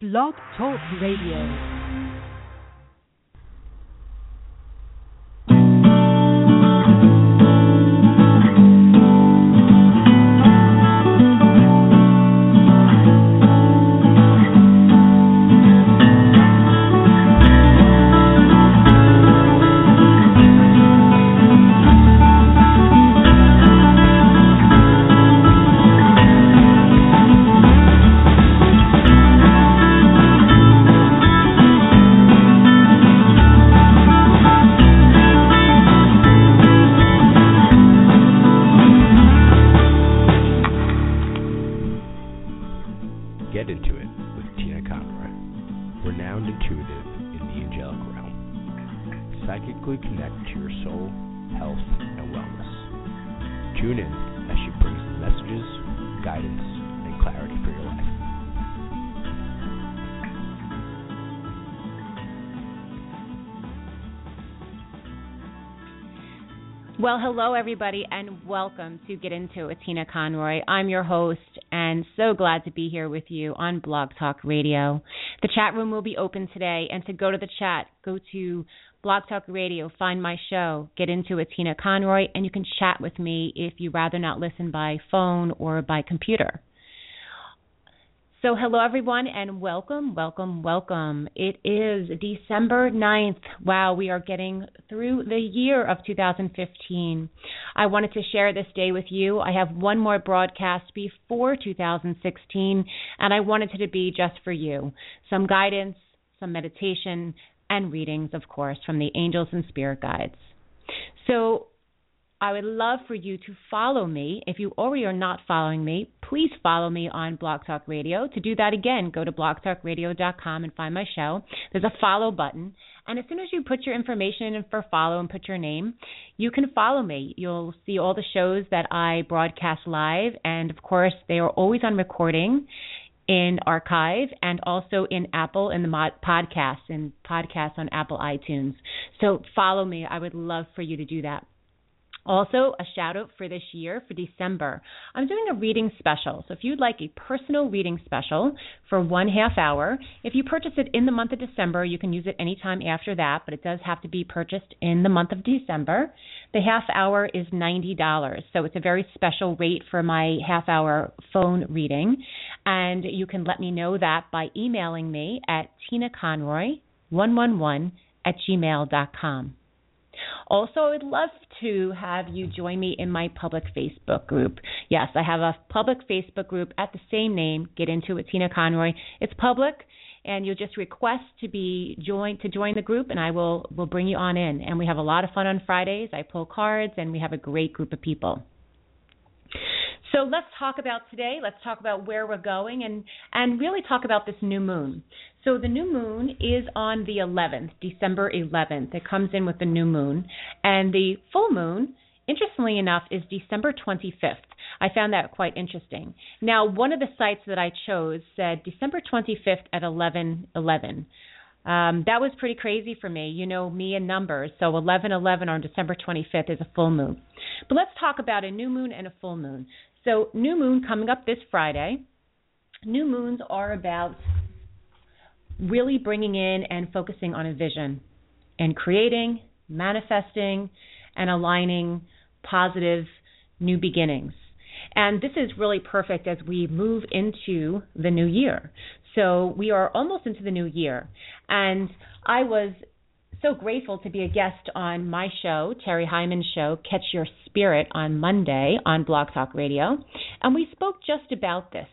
Blog Talk Radio. Everybody, and welcome to Get Into It with Tina Conroy. I'm your host, and so glad to be here with you on Blog Talk Radio. The chat room will be open today, and to go to the chat, go to Blog Talk Radio, find my show, Get Into It with Tina Conroy, and you can chat with me if you rather not listen by phone or by computer. So, hello everyone, and welcome, welcome, welcome. It is December 9th. Wow, we are getting through the year of 2015. I wanted to share this day with you. I have one more broadcast before 2016, and I wanted it to be just for you. Some guidance, some meditation, and readings, of course, from the angels and spirit guides. So, I would love for you to follow me. If you already are not following me, please follow me on Blog Talk Radio. To do that again, go to blogtalkradio.com and find my show. There's a follow button. And as soon as you put your information in for follow and put your name, you can follow me. You'll see all the shows that I broadcast live. And of course, they are always on recording in archive and also in Apple in the mod- podcasts and podcasts on Apple iTunes. So follow me. I would love for you to do that. Also, a shout out for this year for December. I'm doing a reading special. So, if you'd like a personal reading special for one half hour, if you purchase it in the month of December, you can use it anytime after that, but it does have to be purchased in the month of December. The half hour is $90. So, it's a very special rate for my half hour phone reading. And you can let me know that by emailing me at tinaconroy111 at gmail.com. Also, I would love to have you join me in my public Facebook group. Yes, I have a public Facebook group at the same name, Get Into It Tina Conroy. It's public and you'll just request to be joined to join the group and I will will bring you on in. And we have a lot of fun on Fridays. I pull cards and we have a great group of people. So let's talk about today. Let's talk about where we're going and and really talk about this new moon. So the new moon is on the 11th, December 11th. It comes in with the new moon, and the full moon, interestingly enough, is December 25th. I found that quite interesting. Now, one of the sites that I chose said December 25th at 11:11. Um, that was pretty crazy for me. You know me and numbers. So 11:11 on December 25th is a full moon. But let's talk about a new moon and a full moon. So new moon coming up this Friday. New moons are about really bringing in and focusing on a vision and creating, manifesting, and aligning positive new beginnings. And this is really perfect as we move into the new year. So we are almost into the new year. And I was so grateful to be a guest on my show, Terry Hyman's show, Catch Your Spirit, on Monday on Blog Talk Radio. And we spoke just about this.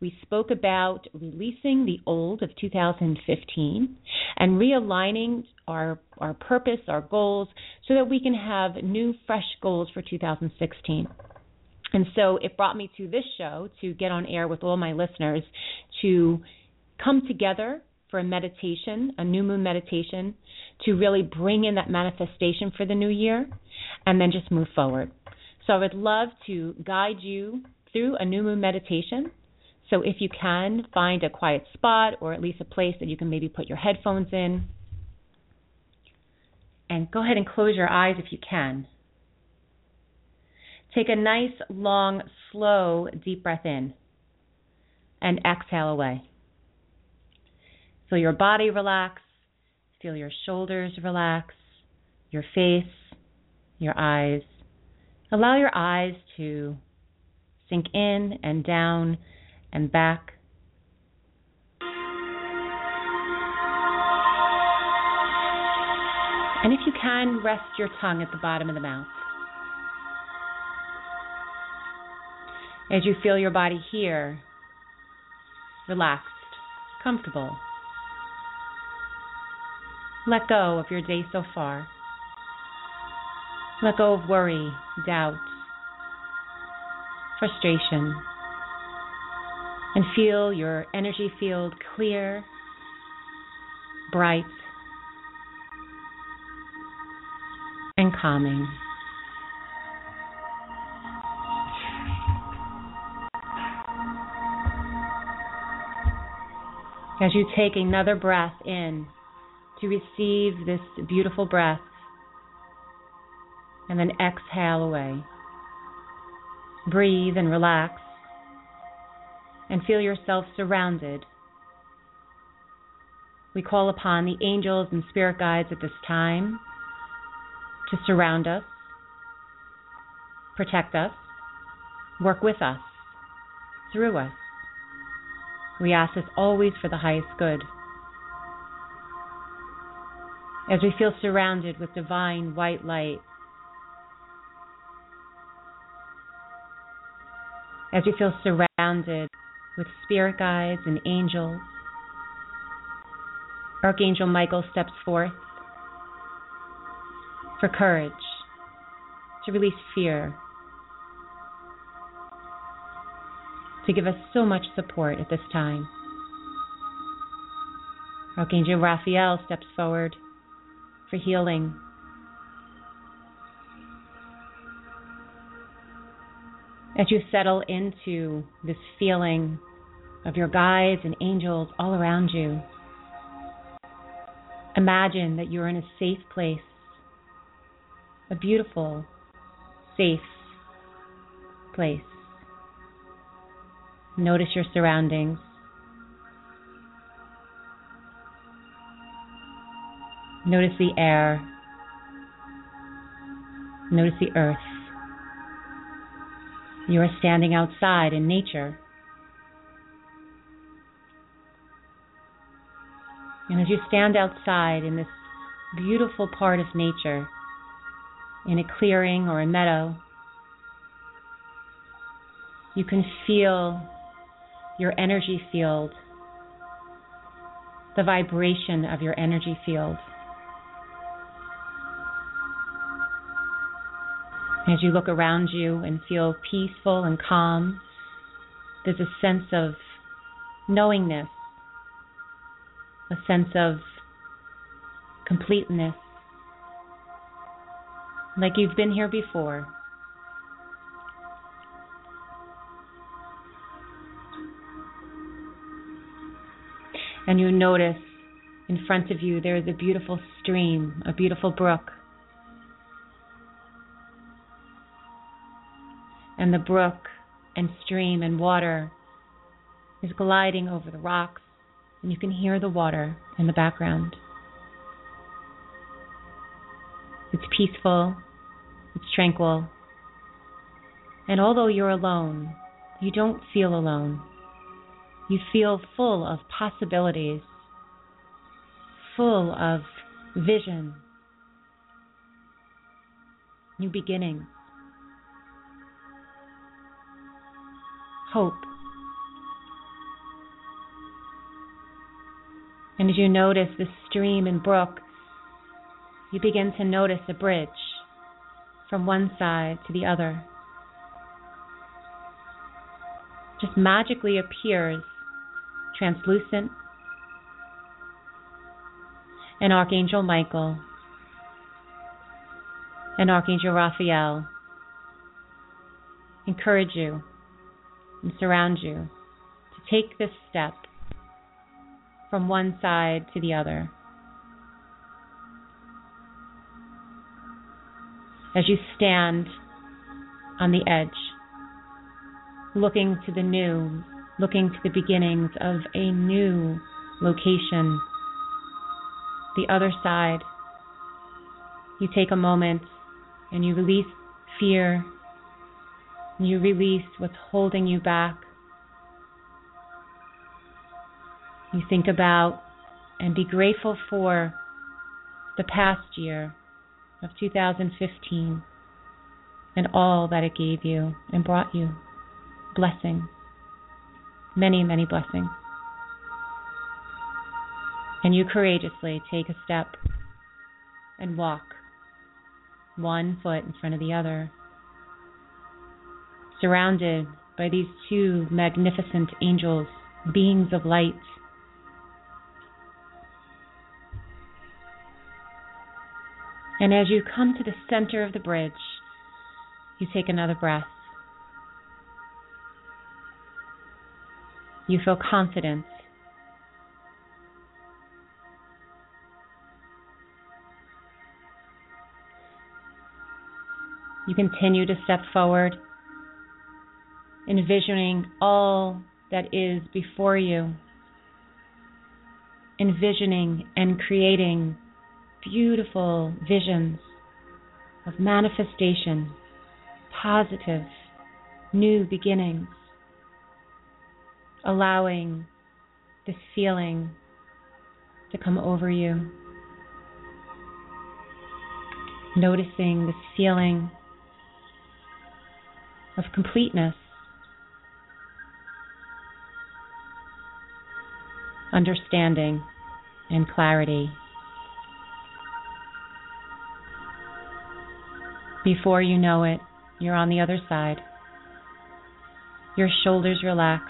We spoke about releasing the old of 2015 and realigning our our purpose, our goals, so that we can have new, fresh goals for 2016. And so it brought me to this show to get on air with all my listeners to come together for a meditation, a new moon meditation, to really bring in that manifestation for the new year and then just move forward. So I would love to guide you through a new moon meditation so if you can, find a quiet spot or at least a place that you can maybe put your headphones in. And go ahead and close your eyes if you can. Take a nice, long, slow, deep breath in and exhale away. Feel your body relax. Feel your shoulders relax, your face, your eyes. Allow your eyes to sink in and down and back. And if you can, rest your tongue at the bottom of the mouth. As you feel your body here, relaxed, comfortable. Let go of your day so far. Let go of worry, doubt, frustration, and feel your energy field clear, bright, and calming. As you take another breath in to receive this beautiful breath, and then exhale away. Breathe and relax, and feel yourself surrounded. We call upon the angels and spirit guides at this time to surround us, protect us, work with us, through us. We ask this always for the highest good. As we feel surrounded with divine white light, as we feel surrounded with spirit guides and angels, Archangel Michael steps forth for courage, to release fear, to give us so much support at this time. Archangel Raphael steps forward for healing. As you settle into this feeling of your guides and angels all around you, imagine that you're in a safe place, a beautiful, safe place. Notice your surroundings. Notice the air. Notice the earth. You are standing outside in nature. And as you stand outside in this beautiful part of nature, in a clearing or a meadow, you can feel your energy field, the vibration of your energy field. As you look around you and feel peaceful and calm, there's a sense of knowingness, a sense of completeness, like you've been here before. And you notice in front of you there is a beautiful stream, a beautiful brook. And the brook and stream and water is gliding over the rocks, and you can hear the water in the background. It's peaceful, it's tranquil, and although you're alone, you don't feel alone. You feel full of possibilities, full of vision, new beginnings. Hope. And as you notice the stream and brook, you begin to notice a bridge from one side to the other. Just magically appears translucent. And Archangel Michael and Archangel Raphael encourage you and surround you to take this step from one side to the other. As you stand on the edge, looking to the new, looking to the beginnings of a new location, the other side. You take a moment and you release fear. You release what's holding you back. You think about and be grateful for the past year of 2015 and all that it gave you and brought you. Blessings. Many, many blessings. And you courageously take a step and walk one foot in front of the other, surrounded by these two magnificent angels, beings of light. And as you come to the center of the bridge, you take another breath. You feel confidence. You continue to step forward, envisioning all that is before you, envisioning and creating beautiful visions of manifestation, positive, new beginnings, allowing this feeling to come over you. Noticing this feeling of completeness, understanding, and clarity. Before you know it, you're on the other side. Your shoulders relax.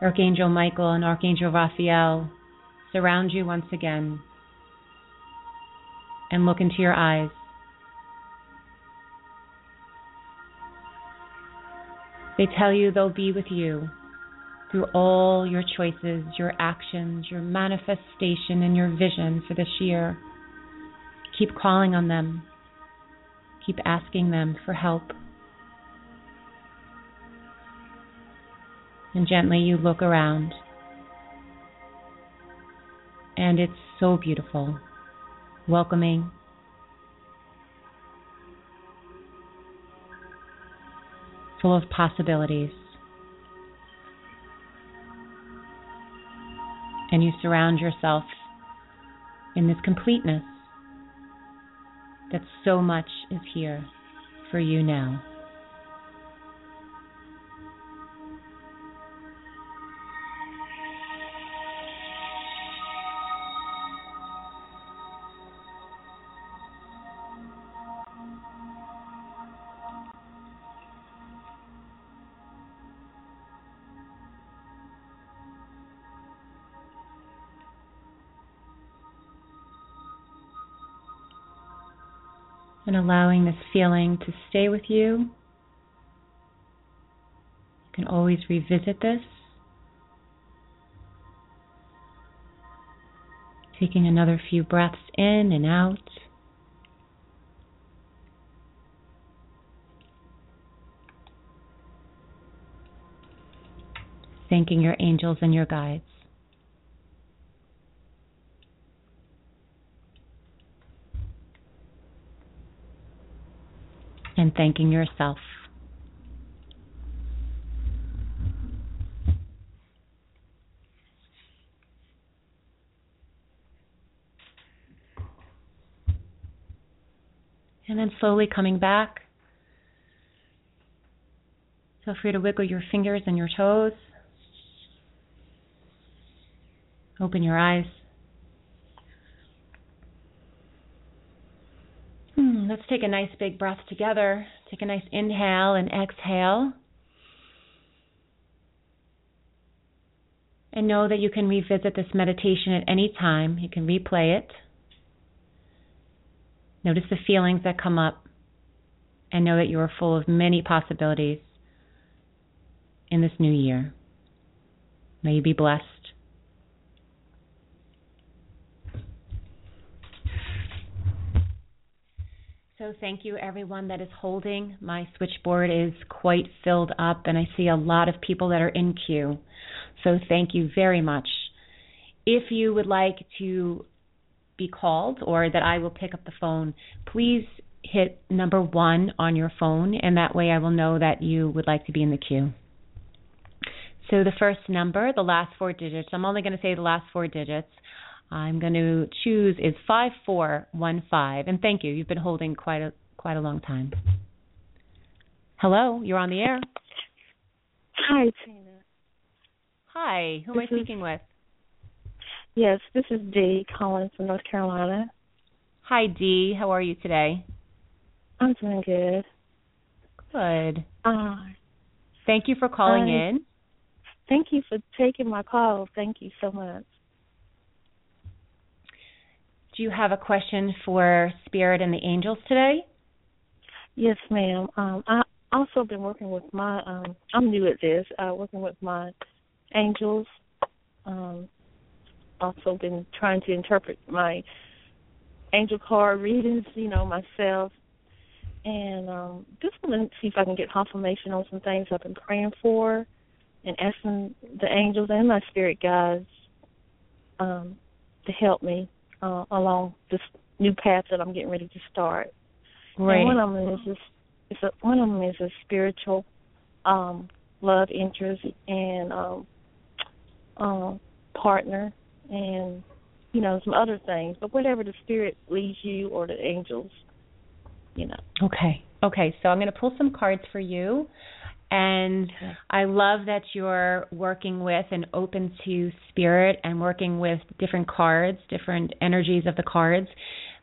Archangel Michael and Archangel Raphael surround you once again and look into your eyes. They tell you they'll be with you through all your choices, your actions, your manifestation, and your vision for this year. Keep calling on them. Keep asking them for help. And gently you look around. And it's so beautiful, welcoming, full of possibilities. And you surround yourself in this completeness that so much is here for you now. And allowing this feeling to stay with you. You can always revisit this. Taking another few breaths in and out. Thanking your angels and your guides. And thanking yourself. And then slowly coming back. Feel free to wiggle your fingers and your toes. Open your eyes. Hmm, let's take a nice big breath together. Take a nice inhale and exhale. And know that you can revisit this meditation at any time. You can replay it. Notice the feelings that come up. And know that you are full of many possibilities in this new year. May you be blessed. So thank you everyone that is holding. My switchboard is quite filled up and I see a lot of people that are in queue. So thank you very much. If you would like to be called or that I will pick up the phone, please hit number one on your phone, and that way I will know that you would like to be in the queue. So the first number, the last four digits, I'm only going to say the last four digits. I'm going to choose is 5415. And thank you. You've been holding quite a quite a long time. Hello, you're on the air. Hi, Tina. Hi, who this am I speaking is, with? Yes, this is Dee calling from North Carolina. Hi, Dee. How are you today? I'm doing good. Good. Uh, thank you for calling in. Thank you for taking my call. Thank you so much. Do you have a question for Spirit and the angels today? Yes, ma'am. Um, I also been working with my. Um, I'm new at this. Uh, working with my angels. Um, also been trying to interpret my angel card readings. You know myself, and um, just want to see if I can get confirmation on some things I've been praying for, and asking the angels and my spirit guides um, to help me uh, along this new path that I'm getting ready to start. Right. And one of them is this, is a, one of them is a spiritual um, love interest and um, um, partner, and you know some other things. But whatever the spirit leads you or the angels, you know. Okay. Okay. So I'm going to pull some cards for you. And I love that you're working with and open to spirit and working with different cards, different energies of the cards.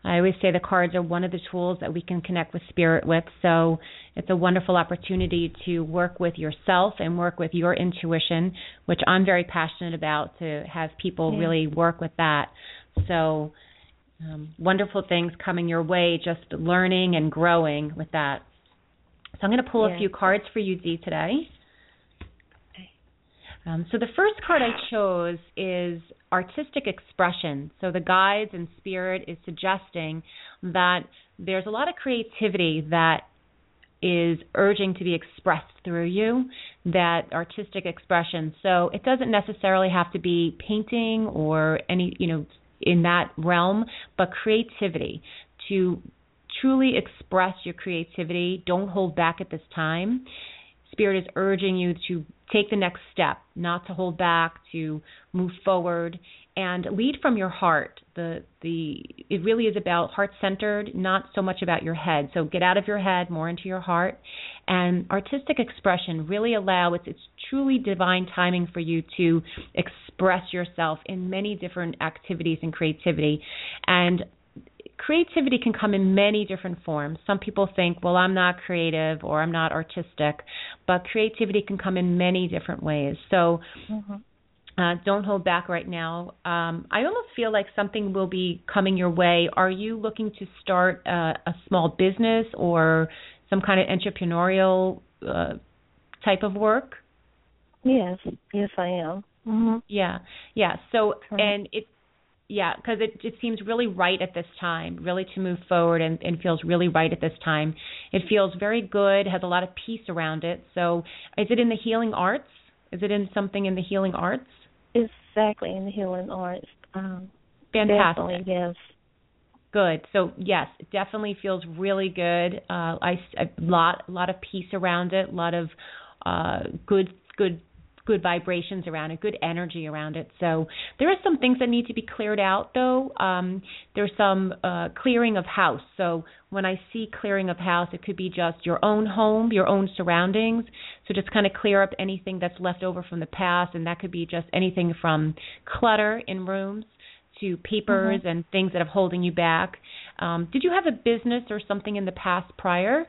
I always say the cards are one of the tools that we can connect with spirit with. So it's a wonderful opportunity to work with yourself and work with your intuition, which I'm very passionate about to have people yeah. really work with that. So um, wonderful things coming your way, just learning and growing with that. So I'm going to pull yeah. a few cards for you, Dee, today. Um, so the first card I chose is artistic expression. So the guides and spirit is suggesting that there's a lot of creativity that is urging to be expressed through you, that artistic expression. So it doesn't necessarily have to be painting or any, you know, in that realm, but creativity to truly express your creativity. Don't hold back at this time. Spirit is urging you to take the next step, not to hold back, to move forward and lead from your heart. The the it really is about heart centered, not so much about your head. So get out of your head, more into your heart. And artistic expression really allow it's it's truly divine timing for you to express yourself in many different activities and creativity. And creativity can come in many different forms. Some people think, well, I'm not creative or I'm not artistic, but creativity can come in many different ways. So mm-hmm. uh, don't hold back right now. Um, I almost feel like something will be coming your way. Are you looking to start a, a small business or some kind of entrepreneurial uh, type of work? Yes, yes, I am. Mm-hmm. Yeah, yeah. So, and it yeah, because it it seems really right at this time, really to move forward, and, and feels really right at this time. It feels very good, has a lot of peace around it. So, is it in the healing arts? Is it in something in the healing arts? Exactly in the healing arts. Um, Fantastic. Definitely, yes. Good. So yes, it definitely feels really good. Uh, I a lot, a lot of peace around it, a lot of uh, good, good good vibrations around it, good energy around it. So there are some things that need to be cleared out, though. Um, there's some uh, clearing of house. So when I see clearing of house, it could be just your own home, your own surroundings. So just kind of clear up anything that's left over from the past, and that could be just anything from clutter in rooms to papers mm-hmm. and things that are holding you back. Um, did you have a business or something in the past prior?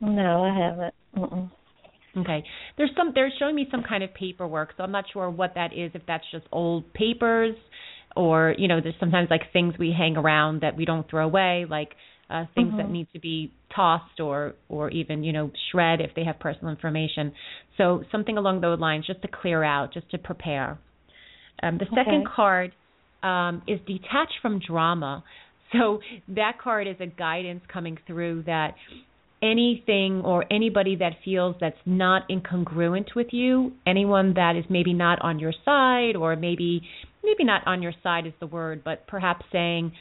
No, I haven't. Mm-mm. Okay. There's some they're showing me some kind of paperwork, so I'm not sure what that is if that's just old papers or, you know, there's sometimes like things we hang around that we don't throw away, like uh things mm-hmm. that need to be tossed or or even, you know, shred if they have personal information. So something along those lines just to clear out, just to prepare. Um the second card um is detached from drama. So that card is a guidance coming through that anything or anybody that feels that's not incongruent with you, anyone that is maybe not on your side or maybe maybe not on your side is the word, but perhaps saying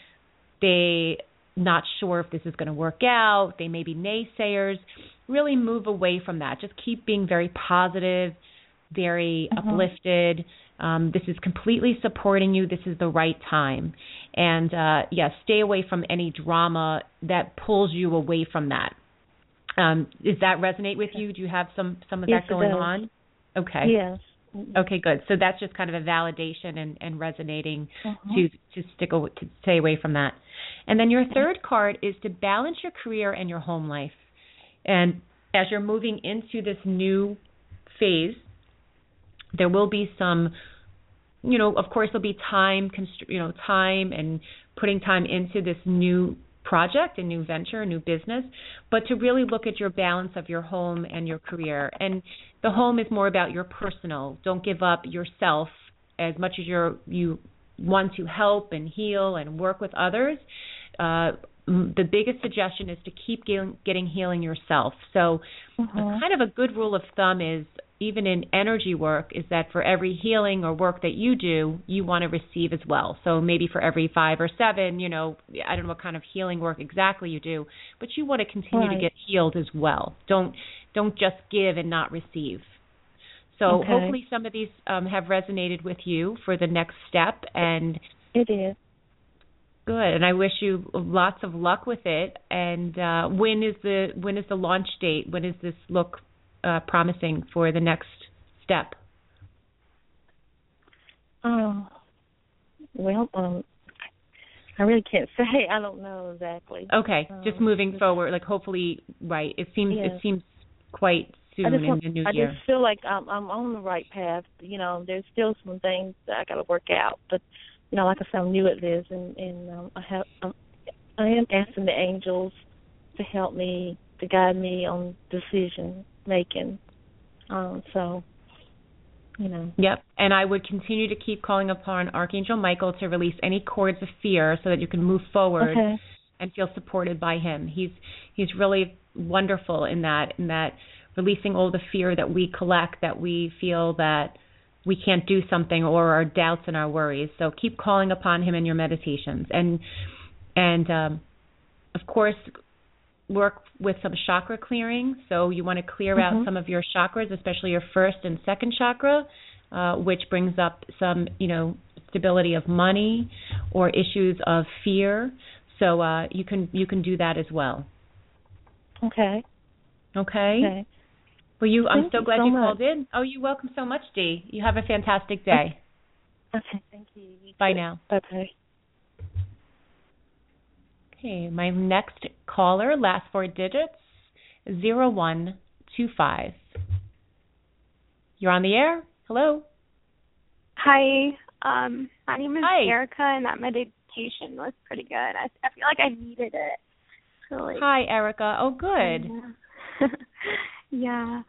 they not sure if this is going to work out, they may be naysayers, really move away from that. Just keep being very positive, very mm-hmm. uplifted. Um, this is completely supporting you. This is the right time. And uh, yeah, stay away from any drama that pulls you away from that. Um, does that resonate with you? Do you have some some of yes, that going on? Okay. Yes. Okay, good. So that's just kind of a validation and, and resonating uh-huh. to to stick to stay away from that. And then your third card is to balance your career and your home life. And as you're moving into this new phase, there will be some you know, of course there'll be time you know, time and putting time into this new project, a new venture, a new business, but to really look at your balance of your home and your career. And the home is more about your personal. Don't give up yourself as much as you're you want to help and heal and work with others. Uh, the biggest suggestion is to keep getting, getting healing yourself. So, mm-hmm. kind of a good rule of thumb is even in energy work is that for every healing or work that you do, you want to receive as well. So maybe for every five or seven, you know, I don't know what kind of healing work exactly you do, but you want to continue right. to get healed as well. Don't don't just give and not receive. So okay. hopefully some of these um, have resonated with you for the next step, and it is good. And I wish you lots of luck with it. And uh, when is the when is the launch date? When does this look uh, promising for the next step? Oh, well, um, I really can't say. I don't know exactly. Okay, um, just moving forward, like hopefully, right? It seems yes. it seems quite soon in want, the new I year. just feel like I'm I'm on the right path. You know, there's still some things that I got to work out, but you know, like I said, I'm new at this, and and um, I have um, I am asking the angels to help me to guide me on decision making. Um, so, you know. Yep. And I would continue to keep calling upon Archangel Michael to release any cords of fear so that you can move forward okay. and feel supported by him. He's he's really wonderful in that in that releasing all the fear that we collect that we feel that we can't do something or our doubts and our worries. So keep calling upon him in your meditations and and um of course work with some chakra clearing. So you want to clear mm-hmm. out some of your chakras, especially your first and second chakra, uh, which brings up some, you know, stability of money or issues of fear. So uh, you can you can do that as well. Okay. Okay. Okay. Well, you. Thank I'm so you glad so you much. called in. Oh, you're welcome so much, Dee. You have a fantastic day. Okay. Thank you. you Bye now. Bye bye. Okay, my next caller, last four digits, zero one two five. You're on the air. Hello. Hi. Um, my name is Hi. Erica, and that meditation was pretty good. I, I feel like I needed it. So like, Hi, Erica. Oh, good. Yeah. yeah.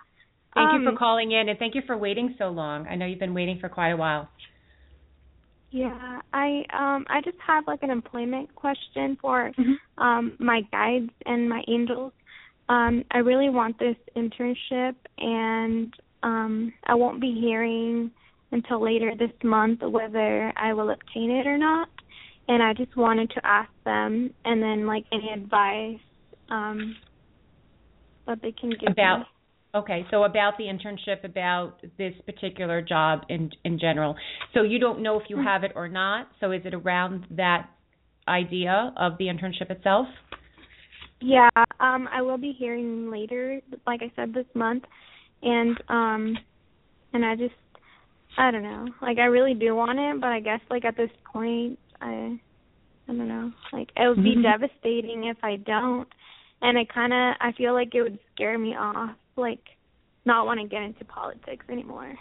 Thank you for Um, calling in, and thank you for waiting so long. I know you've been waiting for quite a while. Yeah, I um I just have like an employment question for Mm-hmm. um my guides and my angels. Um I really want this internship and um I won't be hearing until later this month whether I will obtain it or not. And I just wanted to ask them and then like any advice um that they can give About me. Okay, so about the internship, about this particular job in in general. So you don't know if you have it or not. So is it around that idea of the internship itself? Yeah, um, I will be hearing later, like I said, this month, and um, and I just, I don't know, like I really do want it, but I guess like at this point, I, I don't know, like it would be Mhm. devastating if I don't, and it kind of, I feel like it would scare me off, like not want to get into politics anymore.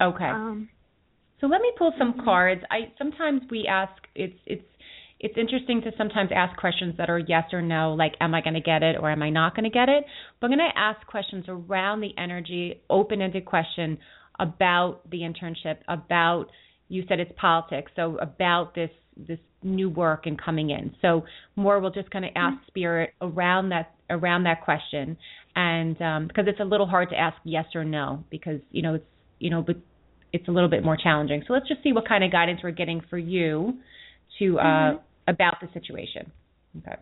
Okay. Um, So let me pull some Mhm. cards. I sometimes we ask it's it's it's interesting to sometimes ask questions that are yes or no, like am I going to get it or am I not going to get it? But I'm going to ask questions around the energy, open-ended question about the internship, about you said it's politics, so about this this new work and coming in. So more we'll just kind of ask spirit around that around that question, and um, because it's a little hard to ask yes or no because you know it's you know but it's a little bit more challenging. So let's just see what kind of guidance we're getting for you to uh, mm-hmm. about the situation. Okay.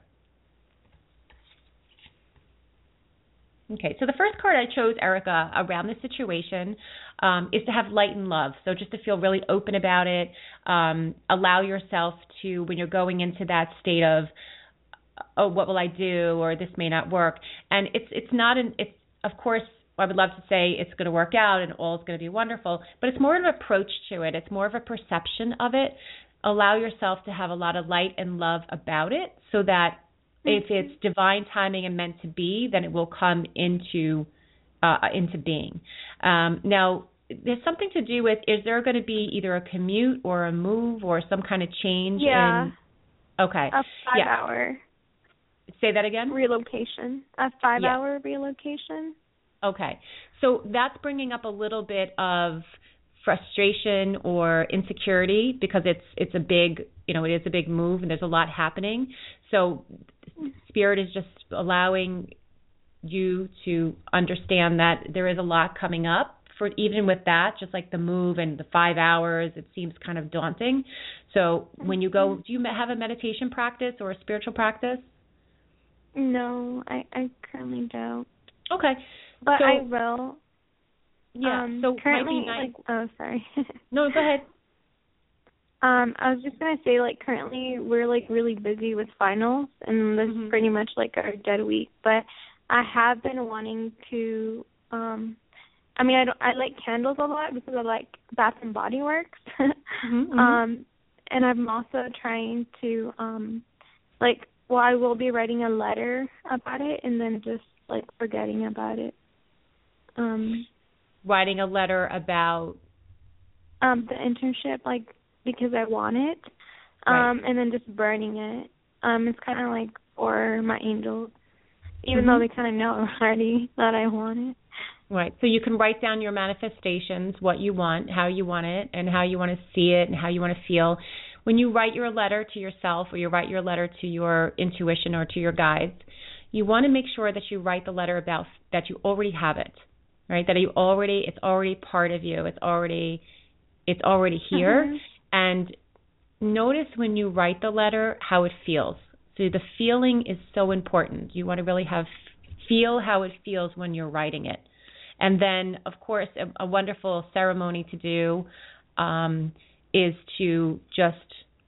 Okay, so the first card I chose, Erica, around this situation um, is to have light and love. So just to feel really open about it, um, allow yourself to, when you're going into that state of, oh, what will I do, or this may not work. And it's it's not an it's of course I would love to say it's going to work out and all is going to be wonderful, but it's more of an approach to it. It's more of a perception of it. Allow yourself to have a lot of light and love about it so that if mm-hmm. it's divine timing and meant to be, then it will come into uh, into being. Um, now, there's something to do with is there going to be either a commute or a move or some kind of change yeah. in Okay. A 5 yeah. hour Say that again? Relocation. A 5 yeah. hour relocation. Okay. So that's bringing up a little bit of frustration or insecurity because it's it's a big, you know, it is a big move and there's a lot happening. So spirit is just allowing you to understand that there is a lot coming up for even with that just like the move and the 5 hours it seems kind of daunting so when you go mm-hmm. do you have a meditation practice or a spiritual practice no i i currently don't okay but so, I will. Yeah. Um, so currently, like, oh, sorry. no, go ahead. Um, I was just gonna say, like, currently we're like really busy with finals, and this mm-hmm. is pretty much like our dead week. But I have been wanting to. um I mean, I don't. I like candles a lot because I like Bath and Body Works. mm-hmm, mm-hmm. Um, and I'm also trying to, um, like, well, I will be writing a letter about it, and then just like forgetting about it. Um writing a letter about um the internship like because I want it. Right. Um and then just burning it. Um it's kind of like for my angels even mm-hmm. though they kind of know already that I want it. Right. So you can write down your manifestations, what you want, how you want it, and how you want to see it, and how you want to feel. When you write your letter to yourself, or you write your letter to your intuition or to your guides, you want to make sure that you write the letter about that you already have it, right? That you already it's already part of you. It's already it's already here. Mm-hmm. And notice when you write the letter how it feels. So the feeling is so important. You want to really have feel how it feels when you're writing it. And then, of course, a, a wonderful ceremony to do um, is to just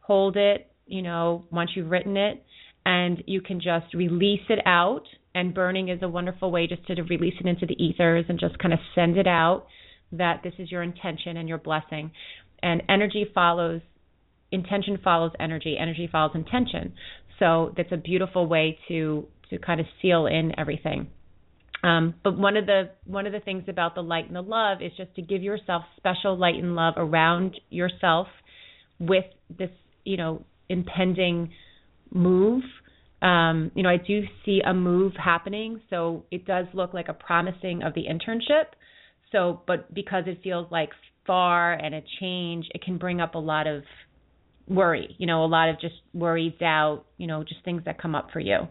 hold it, you know, once you've written it, and you can just release it out. And burning is a wonderful way just to release it into the ethers and just kind of send it out that this is your intention and your blessing. And energy follows, intention follows energy, energy follows intention. So that's a beautiful way to to kind of seal in everything. Um, but one of the one of the things about the light and the love is just to give yourself special light and love around yourself with this, you know, impending move. Um, you know, I do see a move happening, so it does look like a promising of the internship. So, but because it feels like far and a change, it can bring up a lot of worry. You know, a lot of just worries, doubt. You know, just things that come up for you.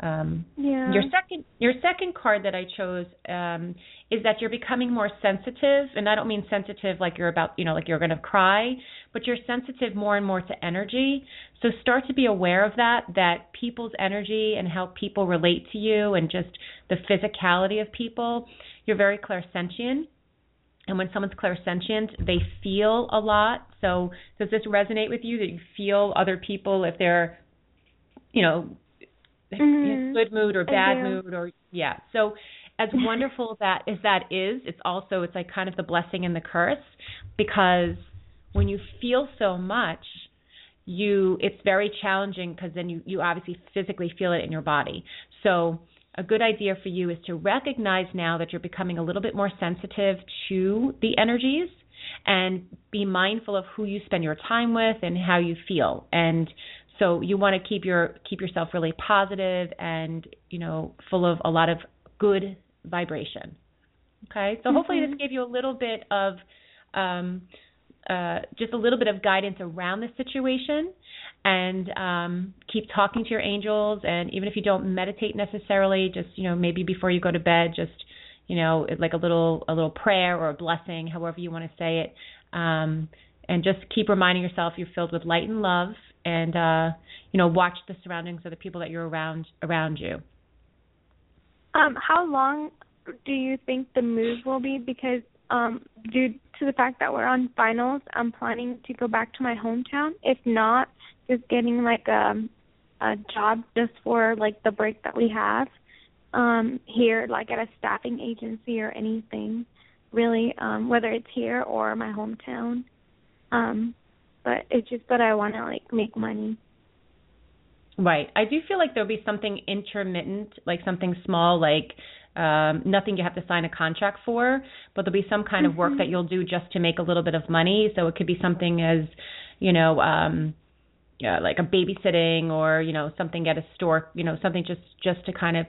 Um, yeah. Your second your second card that I chose um, is that you're becoming more sensitive, and I don't mean sensitive like you're about you know like you're going to cry, but you're sensitive more and more to energy. So start to be aware of that that people's energy and how people relate to you and just the physicality of people. You're very clairsentient. And when someone's clairsentient, they feel a lot. So does this resonate with you that you feel other people if they're, you know, mm-hmm. good mood or bad mood or yeah. So as wonderful that as that is, it's also it's like kind of the blessing and the curse because when you feel so much, you it's very challenging because then you you obviously physically feel it in your body. So a good idea for you is to recognize now that you're becoming a little bit more sensitive to the energies and be mindful of who you spend your time with and how you feel and so you want to keep your keep yourself really positive and you know full of a lot of good vibration. Okay, so mm-hmm. hopefully this gave you a little bit of um, uh, just a little bit of guidance around the situation. and um, keep talking to your angels. And even if you don't meditate necessarily, just you know maybe before you go to bed, just you know like a little a little prayer or a blessing, however you want to say it. Um, and just keep reminding yourself you're filled with light and love, and uh, you know watch the surroundings of the people that you're around around you. Um, how long do you think the move will be? Because um, due to the fact that we're on finals, I'm planning to go back to my hometown. If not, just getting like a a job just for like the break that we have um here like at a staffing agency or anything really um whether it's here or my hometown um but it's just that I want to like make money Right. I do feel like there'll be something intermittent, like something small, like um, nothing you have to sign a contract for, but there'll be some kind of work Mm-hmm. that you'll do just to make a little bit of money. So it could be something as, you know, um, yeah, like a babysitting or you know something at a store, you know, something just just to kind of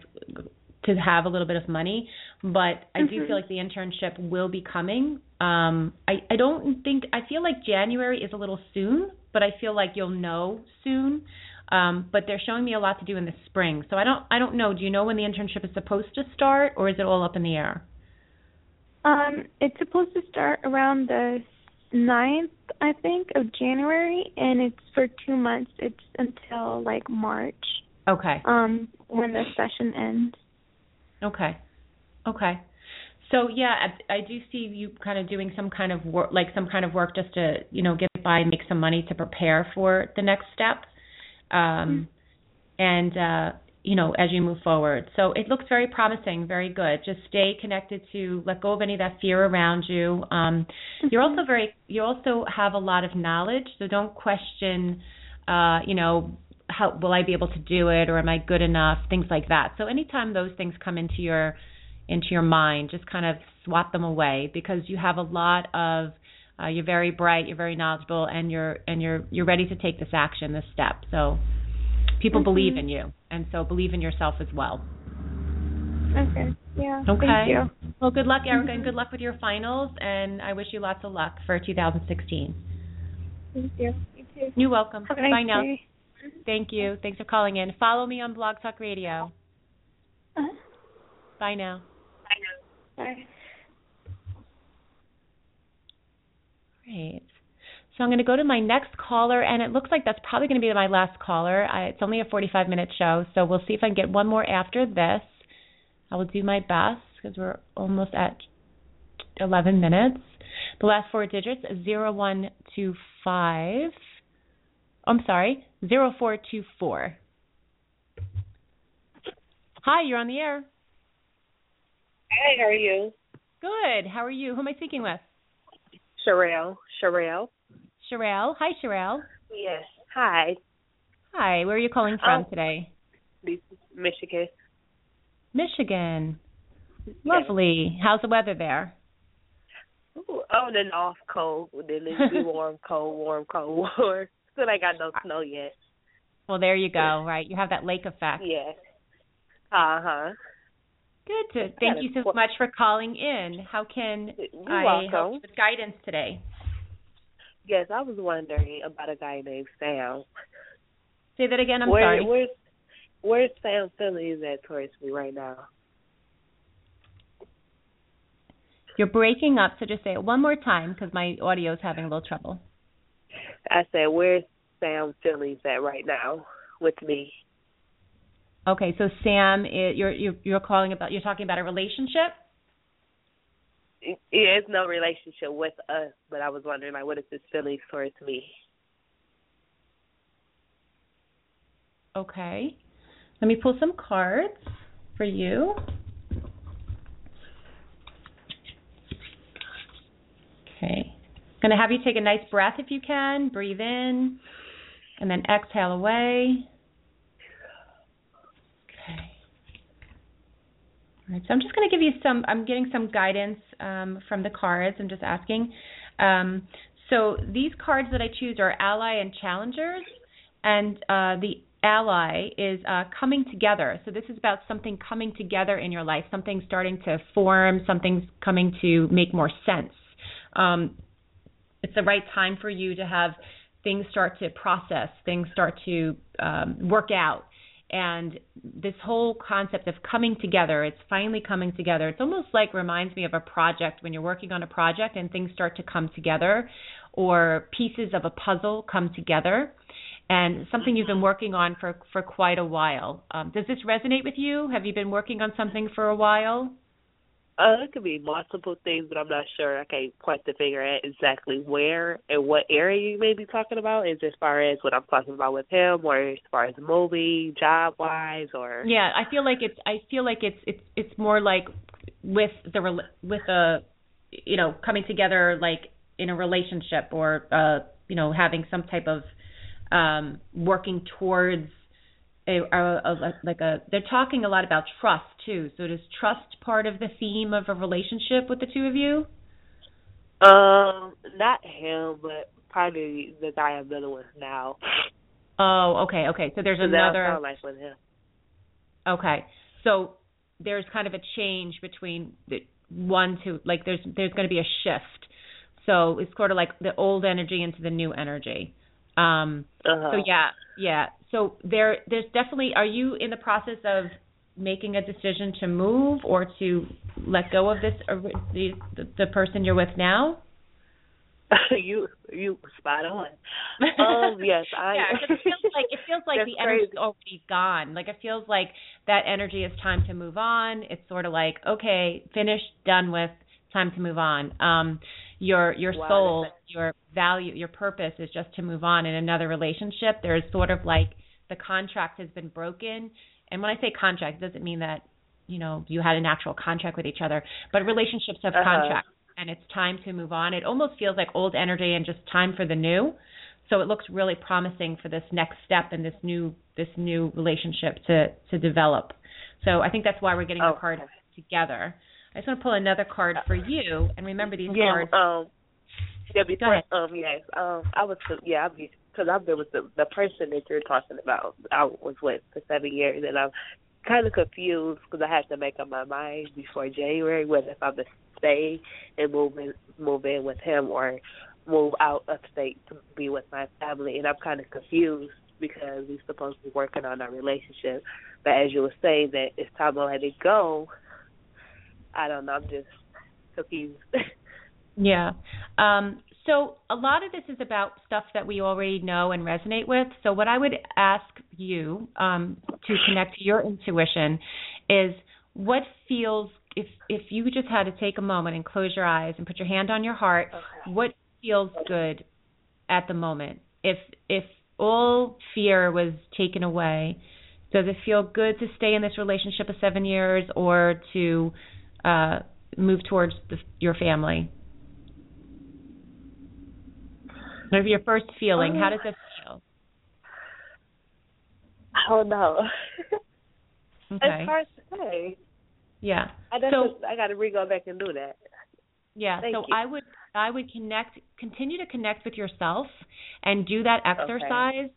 to have a little bit of money. But I do Mhm. feel like the internship will be coming. Um, I I don't think I feel like January is a little soon, but I feel like you'll know soon. Um, but they're showing me a lot to do in the spring, so I don't I don't know. Do you know when the internship is supposed to start, or is it all up in the air? um it's supposed to start around the ninth I think of January and it's for 2 months it's until like March Okay. um when the session ends Okay. Okay. So yeah, I, I do see you kind of doing some kind of work, like some kind of work, just to you know get by and make some money to prepare for the next step, um, and uh, you know as you move forward. So it looks very promising, very good. Just stay connected to let go of any of that fear around you. Um, you're also very you also have a lot of knowledge, so don't question, uh, you know. How will I be able to do it, or am I good enough? Things like that. So anytime those things come into your into your mind, just kind of swat them away because you have a lot of uh, you're very bright, you're very knowledgeable, and you're and you're you're ready to take this action, this step. So people Mhm. believe in you, and so believe in yourself as well. Okay. Yeah. Okay. Thank you. Well, good luck, Erica, and good luck with your finals. And I wish you lots of luck for 2016. Thank you. You too. You're welcome. Have a nice Bye now. Thank you. Thanks for calling in. Follow me on Blog Talk Radio. Uh-huh. Bye now. Bye. Great. So I'm going to go to my next caller, and it looks like that's probably going to be my last caller. I, it's only a 45 minute show, so we'll see if I can get one more after this. I will do my best because we're almost at 11 minutes. The last four digits zero one two five. I'm sorry, zero four two four. Hi, you're on the air. Hey, how are you? Good. How are you? Who am I speaking with? Sherelle. Sherelle. Sherelle. Hi, Sherelle. Yes. Hi. Hi. Where are you calling from Oh. today? Michigan. Michigan. Lovely. How's the weather there? Ooh, on and off cold. Then it be warm, cold, warm, cold, warm. Still ain't got no snow yet. Well, there you go. Right. You have that lake effect. Yes. Uh huh. Good. To, thank you so much for calling in. How can You're I help welcome. you with guidance today? Yes, I was wondering about a guy named Sam. Say that again. I'm Where, sorry. Where's Where's Sam Philly is at towards me right now? You're breaking up, so just say it one more time because my audio is having a little trouble. I said, where's Sam Philly's at right now with me? Okay, so Sam, you're you're you're calling about you're talking about a relationship. It, it's no relationship with us, but I was wondering, like, what is his feelings towards me? Okay. Let me pull some cards for you. Okay. Going to have you take a nice breath if you can. Breathe in and then exhale away. Okay. All right. So I'm just going to give you some I'm getting some guidance um, from the cards. I'm just asking. Um, so these cards that I choose are ally and challengers and uh, the ally is uh, coming together. So this is about something coming together in your life, something starting to form, something's coming to make more sense. Um, it's the right time for you to have things start to process, things start to um, work out. And this whole concept of coming together, it's finally coming together. It's almost like reminds me of a project when you're working on a project and things start to come together, or pieces of a puzzle come together, and something you've been working on for for quite a while. Um, does this resonate with you? Have you been working on something for a while? Uh, it could be multiple things, but I'm not sure. I can't quite figure out exactly where and what area you may be talking about. Is as far as what I'm talking about with him, or as far as movie, job wise, or yeah. I feel like it's. I feel like it's. It's. It's more like with the with a, you know, coming together like in a relationship or uh, you know, having some type of um working towards a, a, like a they're talking a lot about trust too. So does trust part of the theme of a relationship with the two of you? Um, not him, but probably the guy I'm dealing with now. Oh, okay, okay. So there's So another. Like with him. Okay, so there's kind of a change between the one to like there's there's going to be a shift. So it's sort of like the old energy into the new energy. Um, Uh-huh. So yeah, yeah. So there, there's definitely. Are you in the process of making a decision to move or to let go of this or the the, person you're with now? you you spot on. Um, yes, I. yeah, it feels like it feels like the energy's crazy. already gone. Like it feels like that energy is time to move on. It's sort of like okay, finished, done with, time to move on. Um, your your Wow, soul, your value, your purpose is just to move on in another relationship. There's sort of like the contract has been broken, and when I say contract, it doesn't mean that you know you had an actual contract with each other, but relationships have Uh-huh. contracts, and it's time to move on. It almost feels like old energy and just time for the new. So it looks really promising for this next step and this new this new relationship to to develop. So I think that's why we're getting the Okay. cards together. I just want to pull another card for you, and remember these yeah. cards. Um. Yeah. Before. Um. Yes. Um. I was. Yeah. I because I've been with the the person that you're talking about. I was with for seven years, and I'm kind of confused because I had to make up my mind before January whether if I'm to stay and move in move in with him or move out of state to be with my family, and I'm kind of confused because we're supposed to be working on our relationship. But as you were saying that it's time to let it go, I don't know. I'm just confused. Yeah. Um, so a lot of this is about stuff that we already know and resonate with. So what I would ask you um, to connect to your intuition is what feels if if you just had to take a moment and close your eyes and put your hand on your heart, what feels good at the moment? If if all fear was taken away, does it feel good to stay in this relationship of seven years or to uh, move towards the, your family? Maybe your first feeling. How does it feel? I don't know. Okay. It's hard to say. Yeah. I just So- I got to re go back and do that. Yeah. Thank so you. I would I would connect continue to connect with yourself and do that exercise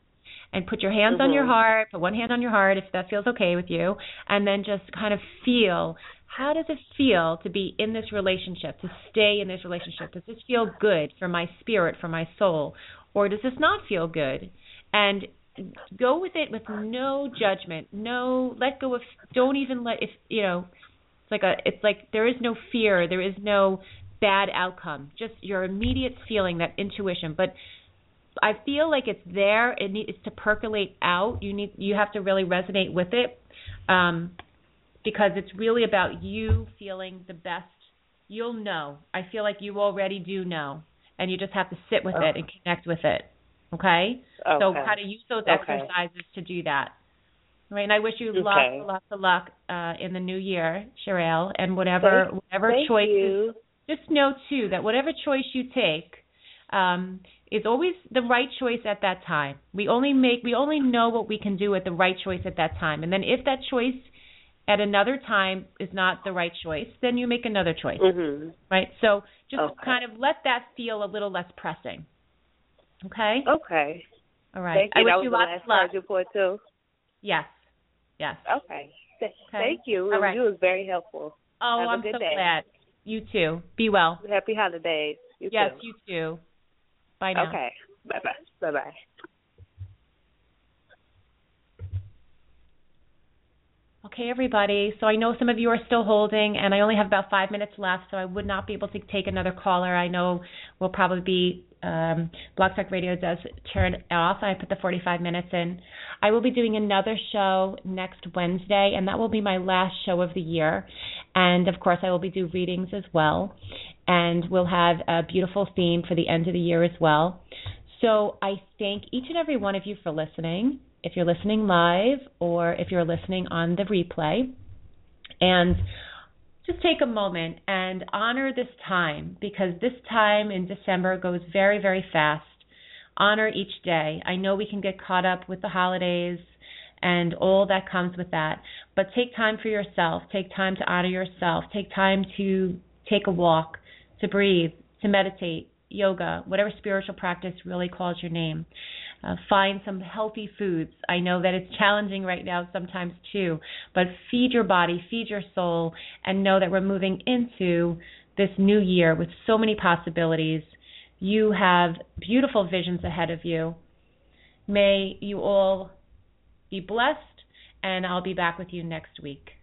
and put your hands on your Mhm. heart, put one hand on your heart if that feels okay with you, and then just kind of feel how does it feel to be in this relationship, to stay in this relationship? Does this feel good for my spirit, for my soul, or does this not feel good? And go with it with no judgment, no let go of don't even let if you know it's like a it's like there is no fear, there is no bad outcome, just your immediate feeling, that intuition. But I feel like it's there. It needs to percolate out. You need you have to really resonate with it, um, because it's really about you feeling the best. You'll know. I feel like you already do know, and you just have to sit with it and connect with it. Okay. okay? So kind of use those Okay. exercises to do that. Right, and I wish you lots lots of luck uh, in the new year, Sherelle, and whatever Thank- whatever Thank choices you. just know too that whatever choice you take um, is always the right choice at that time. We only make we only know what we can do at the right choice at that time. And then if that choice at another time is not the right choice, then you make another choice. Mhm. Right? So just Okay. kind of let that feel a little less pressing. Okay? Okay. All right. Thank I you. wish that was you the lots last of luck. you put too. Yes. Yes. Okay. Th- Thank you. All right. You was very helpful. Oh, Have a I'm good so day. glad. You too. Be well. Happy holidays. You yes, too. you too. Bye now. Okay. Bye bye. Bye bye. Okay, everybody. So I know some of you are still holding, and I only have about five minutes left, so I would not be able to take another caller. I know we'll probably be um, Blog Talk Radio does turn off. I put the 45 minutes in. I will be doing another show next Wednesday, and that will be my last show of the year. And of course, I will be doing readings as well, and we'll have a beautiful theme for the end of the year as well. So I thank each and every one of you for listening if you're listening live or if you're listening on the replay. And just take a moment and honor this time because this time in December goes very, very fast. Honor each day. I know we can get caught up with the holidays and all that comes with that, but take time for yourself. Take time to honor yourself. Take time to take a walk, to breathe, to meditate, yoga, whatever spiritual practice really calls your name. Uh, find some healthy foods. I know that it's challenging right now sometimes too, but feed your body, feed your soul, and know that we're moving into this new year with so many possibilities. You have beautiful visions ahead of you. May you all be blessed, and I'll be back with you next week.